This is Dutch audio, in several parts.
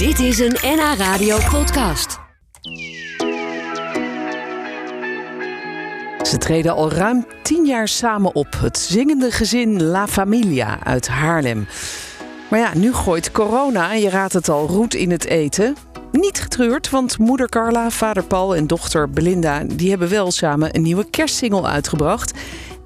Dit is een NH Radio podcast. Ze treden al ruim tien jaar samen op. Het zingende gezin La Familia uit Haarlem. Maar ja, nu gooit corona je raadt het al roet in het eten. Niet getreurd, want moeder Carla, vader Paul en dochter Belinda... die hebben wel samen een nieuwe kerstsingle uitgebracht.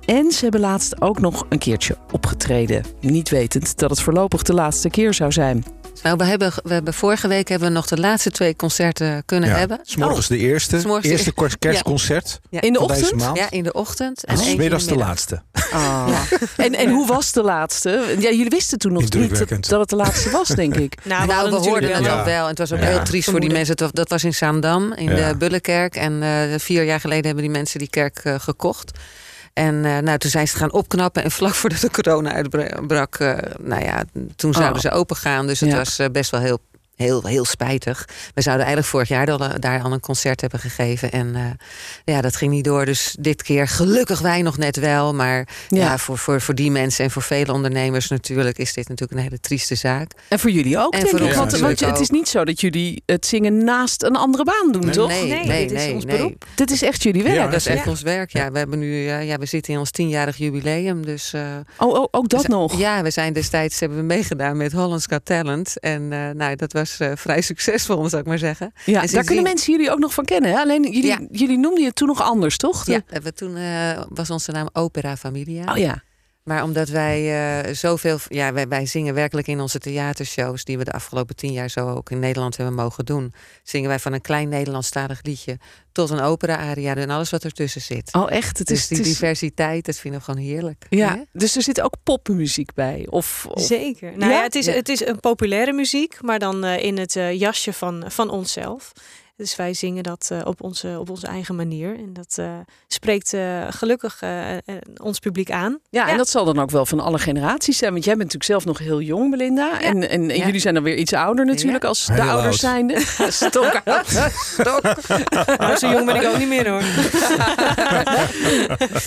En ze hebben laatst ook nog een keertje opgetreden. Niet wetend dat het voorlopig de laatste keer zou zijn. Nou, we hebben, we hebben vorige week hebben we nog de laatste twee concerten kunnen Ja, hebben. S morgens de eerste. S'morgens de eerste kerstconcert Ja. In de ochtend? maand. Ja, in de ochtend. En smiddags de laatste. Ah. En, en hoe was de laatste? Ja, jullie wisten toen nog niet dat, dat het de laatste was, denk ik. Nou, we Nou, we hoorden het wel. ook Ja. wel. En het was ook Ja. heel triest voor die mensen. Dat was in Zaandam, in Ja. de Bullenkerk. En eh, vier jaar geleden hebben die mensen die kerk eh, gekocht. En eh, nou, toen zijn ze gaan opknappen. En vlak voordat de corona uitbrak, eh, nou ja, toen zouden Oh. ze open gaan. Dus het Ja. was eh, best wel heel, heel, heel spijtig. We zouden eigenlijk vorig jaar al, daar al een concert hebben gegeven. En eh, ja, dat ging niet door. Dus dit keer gelukkig wij nog net wel. Maar Ja. ja, voor, voor, voor die mensen en voor vele ondernemers natuurlijk... is dit natuurlijk een hele trieste zaak. En voor jullie ook, En denk voor ik. Want, want het is niet zo dat jullie het zingen naast een andere baan doen, toch? Nee, Nee, nee, dit is nee. ons nee. beroep. Dit is echt jullie werk. Ja, Dat is echt Ja. ons werk. Ja, we hebben nu, eh, ja, we zitten in ons tienjarig jubileum. Dus eh, Oh, oh, ook dat nog. Ja, we zijn destijds hebben we meegedaan met Hollands Got Talent. En eh, nou, dat was eh, vrij succesvol, zou ik maar zeggen. Ja, En daar kunnen mensen jullie ook nog van kennen. Hè? Alleen jullie, Ja. jullie noemden het toen nog anders, toch? Ja, we toen eh, was onze naam Opera Familia. Oh ja. Maar omdat wij eh, zoveel, ja, wij, wij zingen werkelijk in onze theatershows, die we de afgelopen tien jaar zo ook in Nederland hebben mogen doen, zingen wij van een klein Nederlandstalig liedje tot een opera-aria en alles wat ertussen zit. Oh echt? Het dus is, die het is- diversiteit, dat vinden we gewoon heerlijk. ja, dus er zit ook popmuziek bij. Of, of- Zeker. Nou Ja? ja, het, is, Ja. het is een populaire muziek, maar dan eh, in het eh, jasje van, van onszelf. Dus wij zingen dat eh, op, onze, op onze eigen manier. En dat eh, spreekt eh, gelukkig ons publiek aan. ja, en dat zal dan ook wel van alle generaties zijn. Want jij bent natuurlijk zelf nog heel jong, Belinda. En, en, en Ja. jullie zijn dan weer iets ouder natuurlijk Ja. als de ouders oud. zijnde. Stok Stok. Maar zo jong ben ik ook niet meer hoor.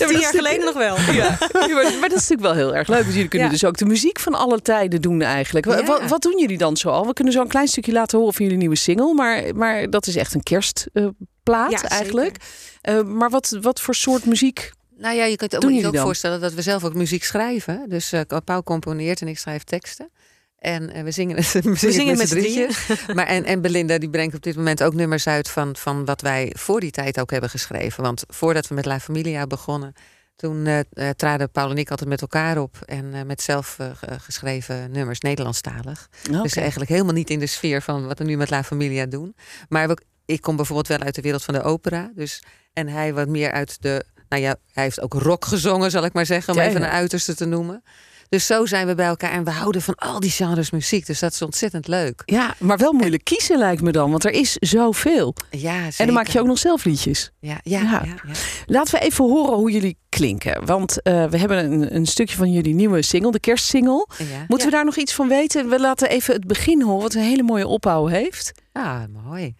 Tien jaar geleden nog wel. Ja, maar, dat is natuurlijk wel heel erg leuk. Want jullie kunnen Ja. dus ook de muziek van alle tijden doen eigenlijk. Wat, wat doen jullie dan zoal? We kunnen zo een klein stukje laten horen van jullie nieuwe single. Maar, maar dat is echt een kerstplaat Ja, zeker. eigenlijk. Eh, maar wat, wat voor soort muziek? Nou ja, je kunt ook, je ook dan? voorstellen dat we zelf ook muziek schrijven. Dus eh Paul componeert en ik schrijf teksten. En eh, we zingen het, we zingen zingen het met drieën. Maar en, en Belinda die brengt op dit moment ook nummers uit van, van wat wij voor die tijd ook hebben geschreven. Want voordat we met La Familia begonnen, toen eh, eh, traden Paul en ik altijd met elkaar op. En eh, met zelf ge- geschreven nummers, Nederlandstalig. Dus eigenlijk helemaal niet in de sfeer van wat we nu met La Familia doen. Maar we, ik kom bijvoorbeeld wel uit de wereld van de opera. Dus, en hij wat meer uit de... Nou ja, hij heeft ook rock gezongen, zal ik maar zeggen. Om Ja, even een uiterste te noemen. Dus zo zijn we bij elkaar. En we houden van al die genres muziek. Dus dat is ontzettend leuk. Ja, maar wel moeilijk kiezen lijkt me dan. Want er is zoveel. Ja, En dan maak je ook nog zelf liedjes. Ja, ja, Ja. ja. ja, Laten we even horen hoe jullie klinken. Want eh, we hebben een, een stukje van jullie nieuwe single, de kerstsingle. ja. Moeten we daar nog iets van weten? We laten even het begin horen, wat een hele mooie opbouw heeft. Ah, mooi.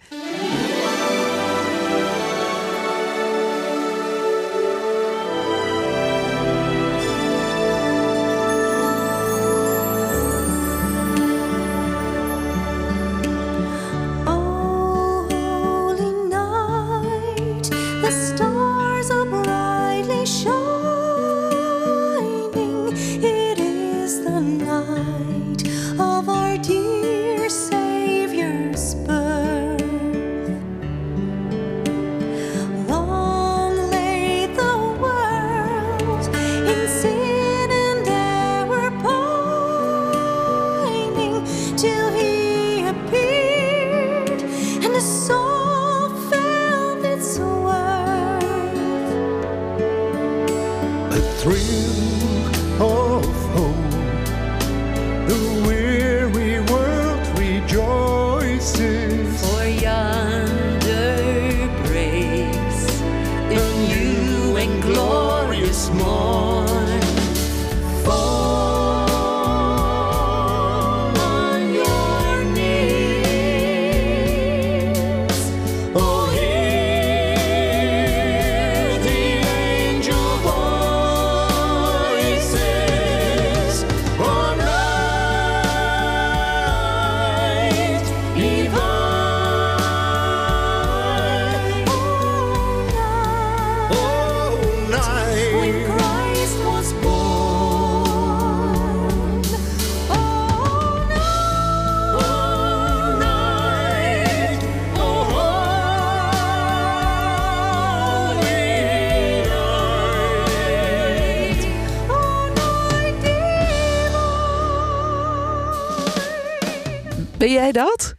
Ben jij dat?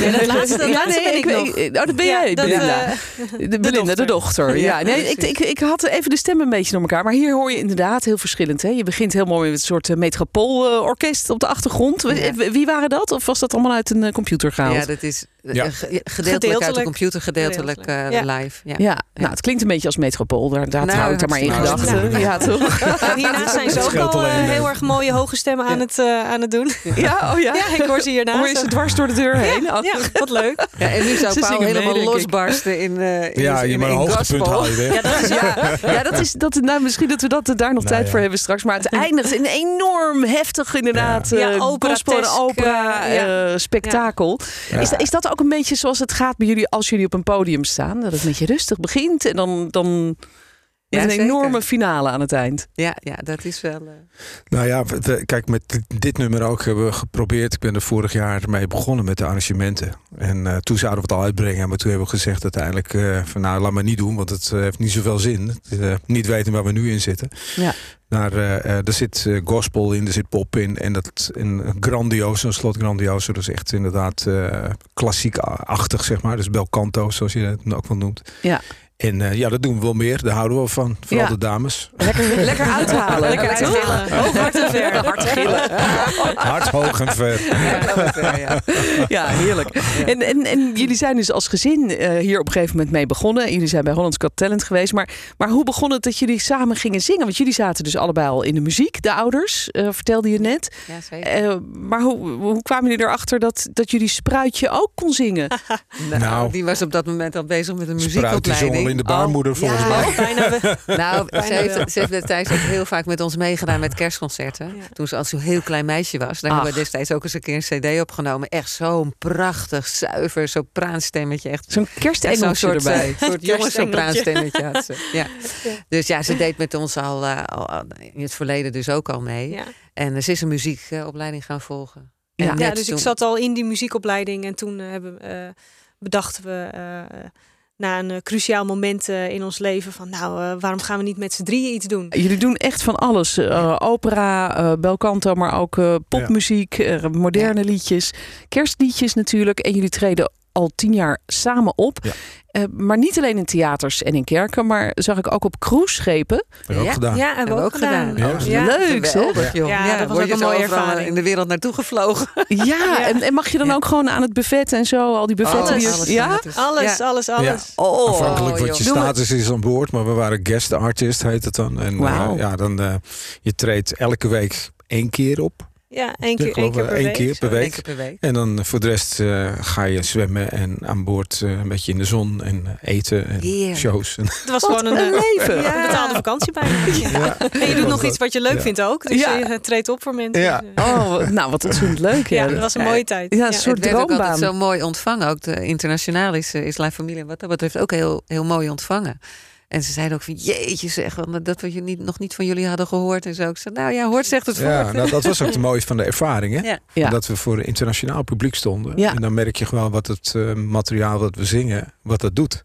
Ja, dat laatste, dat laatste ben ik, ik, nog. ik- oh, dat ben Ja, jij, dat, Belinda. eh, de Belinda, de dochter. Ja, Ja, nee, ik, ik, ik had even de stemmen een beetje door elkaar. Maar hier hoor je inderdaad heel verschillend. Hè? Je begint heel mooi met een soort eh, metropoolorkest op de Achtergrond. Ja. Wie- waren dat? Of was dat allemaal uit een eh, computer gehaald? Ja, dat is Ja. ge- gedeeltelijk, uit de Gedeeltelijk. computer, gedeeltelijk eh, Gedeeltelijk. live. Ja. Ja, nou, het klinkt een beetje als metropool. Daar, daar Nou, hou ik daar maar in nou, gedachten. nou. Ja, toch? Hiernaast zijn ze ook al eh, eh, heel erg mooie hoge stemmen aan, het, eh, aan het doen. Ja, oh ja. Ja, ik hoor ze hiernaast. Hoor je ze dwars door de deur heen? Oh. Ja, wat leuk. Ja, en nu zou Ze Paul mee, helemaal losbarsten in, eh in, Ja, in, je maar een in hoogtepunt haal je weg. Ja, dat is Ja, ja dat is, dat, nou, misschien dat we dat, daar nog Nou tijd ja. voor hebben straks. Maar het eindigt in een enorm heftig inderdaad Ja. eh, opera eh, eh, spektakel. Is, is dat ook een beetje zoals het gaat bij jullie als jullie op een podium staan? Dat het een beetje rustig begint en dan, dan is Ja, een zeker. enorme finale aan het eind. Ja, ja, dat is wel... eh, Nou ja, we- kijk, met dit- nummer ook hebben we geprobeerd. Ik ben er vorig jaar mee begonnen met de arrangementen. En eh, toen zouden we het al uitbrengen. Maar toen hebben we gezegd uiteindelijk eh, van nou, laat maar niet doen. Want het heeft niet zoveel zin. Het, niet weten waar we nu in zitten. Ja. Maar eh, eh, er zit eh, gospel in, er zit pop in. En dat een grandioos, een slot grandioos. Is echt inderdaad klassiek-achtig, zeg maar. Dus bel canto, zoals je het ook wel noemt. Ja. En eh, ja, dat doen we wel meer. Daar houden we wel van. Vooral Ja. de dames. Lekker, lekker uithalen. Lekker uitgillen. Hoog, hard en ver. Hard gillen. Hard, hoog en ver. ja, heerlijk. En, en, en jullie zijn dus als gezin eh, hier op een gegeven moment mee begonnen. Jullie zijn bij Hollands Got Talent geweest. Maar, maar hoe begon het dat jullie samen gingen zingen? Want jullie zaten dus allebei al in de muziek, de ouders, eh, vertelde je net. Ja, zeker. Eh, maar hoe, hoe kwamen jullie erachter dat, dat jullie Spruitje ook kon zingen? Nou, Nou. die was op dat moment al bezig met een muziekopleiding. In de baarmoeder volgens ja. mij. Oh, bijna we- Nou, ze heeft, ze heeft destijds ook heel vaak met ons meegedaan met kerstconcerten. Ja. Toen ze als zo'n heel klein meisje was. Daar hebben we destijds ook eens een keer een cd opgenomen. Echt zo'n prachtig, zuiver sopraanstemmetje. Echt Zo'n echt zo'n kerstengeltje soort, erbij. eh, soort jonge Kerstengeltje. sopraanstemmetje had ze. Ja. Dus ja, ze deed met ons al, eh, al al in het verleden dus ook al mee. Ja. En eh, ze is een muziekopleiding gaan volgen. Ja. Ja, dus ik zat al in die muziekopleiding en toen eh, hebben, eh, bedachten we eh, na een eh, cruciaal moment eh, in ons leven van nou, eh, waarom gaan we niet met z'n drieën iets doen? Jullie doen echt van alles. Eh, opera, eh belcanto, maar ook eh, popmuziek, moderne liedjes, kerstliedjes natuurlijk. En jullie treden al tien jaar samen op. Ja. Eh, maar niet alleen in theaters en in kerken, maar zag ik ook op cruiseschepen. Ja. gedaan. Ja, hebben we ook gedaan. Ja. Leuk, joh. Ja, dat was word ook je een zo mooie ervaring. in de wereld naartoe gevlogen. Ja, En, en mag je dan Ja. ook gewoon aan het buffet en zo, al die buffetten? Alles. die Alles ja? Alles, Ja. alles, alles. Oh, Afhankelijk Oh, wat je status is aan boord. Maar we waren guest artist, heet het dan. En eh, Wauw. ja, dan eh, je treedt elke week één keer op. Ja, één keer, één keer per één week. keer per zo. week. Eén keer per week. En dan eh, voor de rest eh, ga je zwemmen en aan boord eh, een beetje in de zon en eten en Heerlijk. shows. En, Het was gewoon een, een leven. een betaalde vakantie bijna. Ja. En je doet nog iets wat je leuk Ja. vindt ook. Dus Ja. je treedt op voor mensen. Ja. Dus, Oh, nou wat ontzettend leuk. ja, Ja, dat was een Ja. mooie tijd. Ja, een soort Het werd ook altijd droombaan. zo mooi ontvangen. Ook de internationaal is, is La Familie wat dat betreft ook heel, heel mooi ontvangen. En ze zeiden ook van jeetje zeg, dat we je niet, nog niet van jullie hadden gehoord. En zo. Ik zei, nou ja, hoort zegt het voor. ja, nou, dat was ook het mooie van de ervaring. Hè? Ja. Ja. Dat we voor een internationaal publiek stonden. Ja. En dan merk je gewoon wat het eh, materiaal dat we zingen, wat dat doet.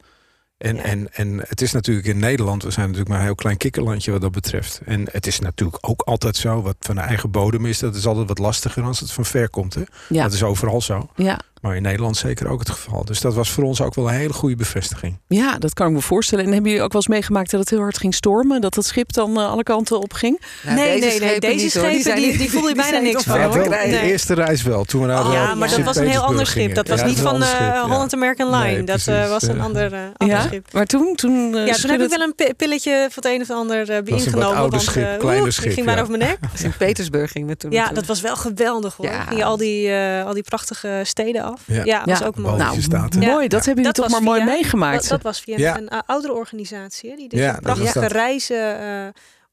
En, Ja. en, en het is natuurlijk in Nederland, we zijn natuurlijk maar een heel klein kikkerlandje wat dat betreft. En het is natuurlijk ook altijd zo, wat van de eigen bodem is, dat is altijd wat lastiger als het van ver komt. Hè? Ja. Dat is overal zo. Ja. Maar in Nederland zeker ook het geval. Dus dat was voor ons ook wel een hele goede bevestiging. ja, dat kan ik me voorstellen. En hebben jullie ook wel eens meegemaakt dat het heel hard ging stormen? Dat het schip dan eh, alle kanten op ging? Nou, nee, deze nee, nee. schepen Deze schepen, zijn die, die voel je bijna niks van. hoor. de Nee. eerste reis wel. Toen we naar Oh, ja, maar dat was een heel ander schip. Dat was Ja, niet van ander eh, schip, ja. Holland American Line. Nee, dat eh, was een ander, eh, ander Ja, schip. maar toen, toen eh, Ja, toen heb ik wel een pi- pilletje van het een of het ander wat ingenomen. schip, kleiner oeh, schip, Die ging ja. over mijn nek. Sint-Petersburg ging we toen. Ja, dat was wel geweldig hoor. Ging je al die, eh, al die prachtige steden af. Ja. Ja, dat was Ja. ook mooi. Nou, Staten. Mooi. Dat hebben jullie Dat toch maar mooi meegemaakt. Dat, dat was via Ja. een, een oudere organisatie. hè, Die dus prachtige reizen eh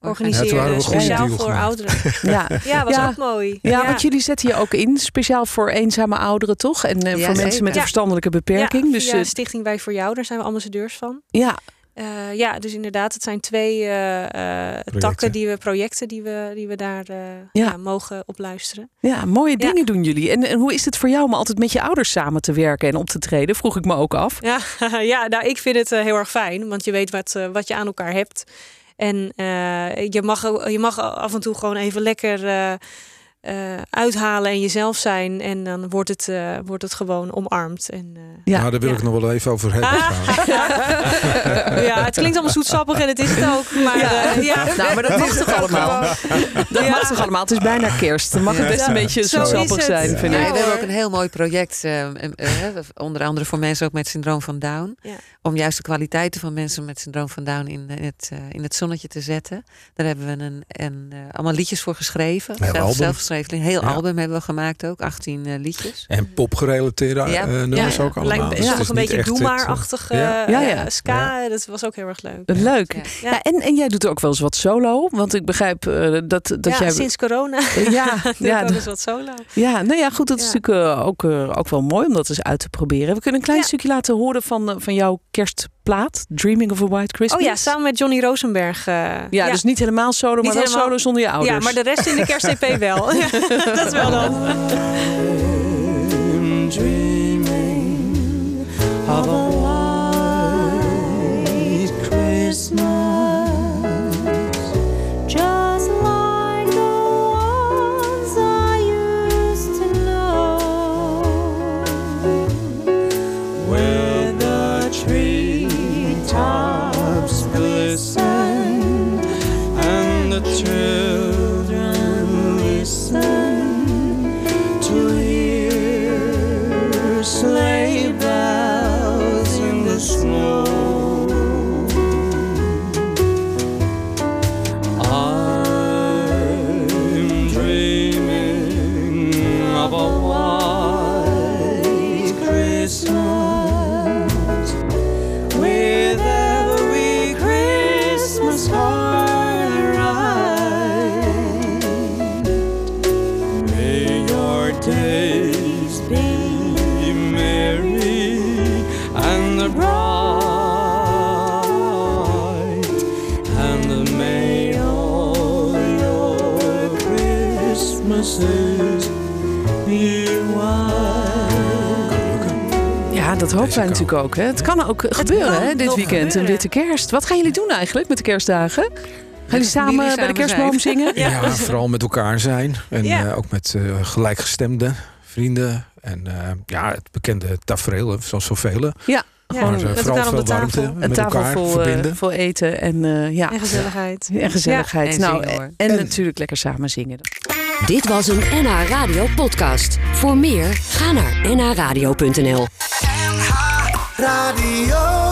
Ja, organiseren. speciaal voor gemaakt. ouderen. ja. Ja, was Ja. ook mooi. Ja, want jullie zetten je ook in, speciaal voor eenzame ouderen, toch? En eh, Ja, voor mensen met een Ja. verstandelijke beperking. Ja, dus via eh, Stichting Wij voor Jou, daar zijn we ambassadeurs van. ja, Eh, ja, dus inderdaad, het zijn twee eh, takken die we, projecten die we, die we daar ja. mogen opluisteren. ja, mooie Ja. dingen doen jullie. En, en hoe is het voor jou om altijd met je ouders samen te werken en op te treden? Vroeg ik me ook af. Ja, ja nou, ik vind het heel erg fijn, want je weet wat, wat je aan elkaar hebt. En je, mag, je mag af en toe gewoon even lekker eh, eh, uithalen en jezelf zijn. En dan wordt het, eh, wordt het gewoon omarmd. En, eh, Ja. nou, daar wil ja. ik nog wel even over hebben. trouwens. ja, het klinkt allemaal zoetsappig en het is het ook. Maar Ja. ja, ja. Nou, maar dat mag toch allemaal? Dat mag toch allemaal? Het is bijna kerst. Dan mag het Ja. best een beetje zoetsappig zijn, Ja. vind Ja, ik. we hebben ook een heel mooi project, onder andere voor mensen ook met syndroom van Down. Ja. Om juist de kwaliteiten van mensen met syndroom van Down in, in het, in het zonnetje te zetten. Daar hebben we een, een, eh, allemaal liedjes voor geschreven. Zelf geschreven. Een heel Ja. album hebben we gemaakt ook, 18 eh, liedjes. En popgerelateerde Ja. eh, nummers Ja, ook allemaal. Lijkt Dus het is een beetje doe het, maar eh, ska. Dat was ook heel erg leuk. Leuk. Ja. Ja. Ja, en, en jij doet ook wel eens wat solo. Want ik begrijp eh, dat, dat ja, jij... sinds corona Ja, doe ja, ik ook eens wat solo. ja, nou ja, goed. Dat is natuurlijk ook, ook wel mooi om dat eens uit te proberen. We kunnen een klein Ja. stukje laten horen van, van jouw Dreaming of a White Christmas. Oh ja, samen met Johnny Rosenberg. eh, Ja, dus niet helemaal solo, maar wel helemaal- solo zonder je ouders. Ja, maar de rest in de kerst-EP wel. Ja, dat is wel dan. I'm dreaming of a white Christmas, dat hopen wij natuurlijk ook. Hè. Het kan ook gebeuren kan hè, dit weekend, een gebeuren. witte kerst. Wat gaan jullie doen eigenlijk met de kerstdagen? Gaan jullie samen bij de kerstboom zijn. zingen? Ja, vooral met elkaar zijn. En Ja. eh, ook met eh, gelijkgestemde vrienden. En eh, ja, het bekende tafereel, zoals zoveel. Ja, Ja, maar met elkaar vooral om veel de tafel. warmte Een met tafel elkaar vol, verbinden. vol eten en, eh, ja. En gezelligheid. en gezelligheid. En nou, zingen, en, En- natuurlijk lekker samen zingen. Dit was een NH Radio podcast. Voor meer, ga naar nhradio.nl. Radio.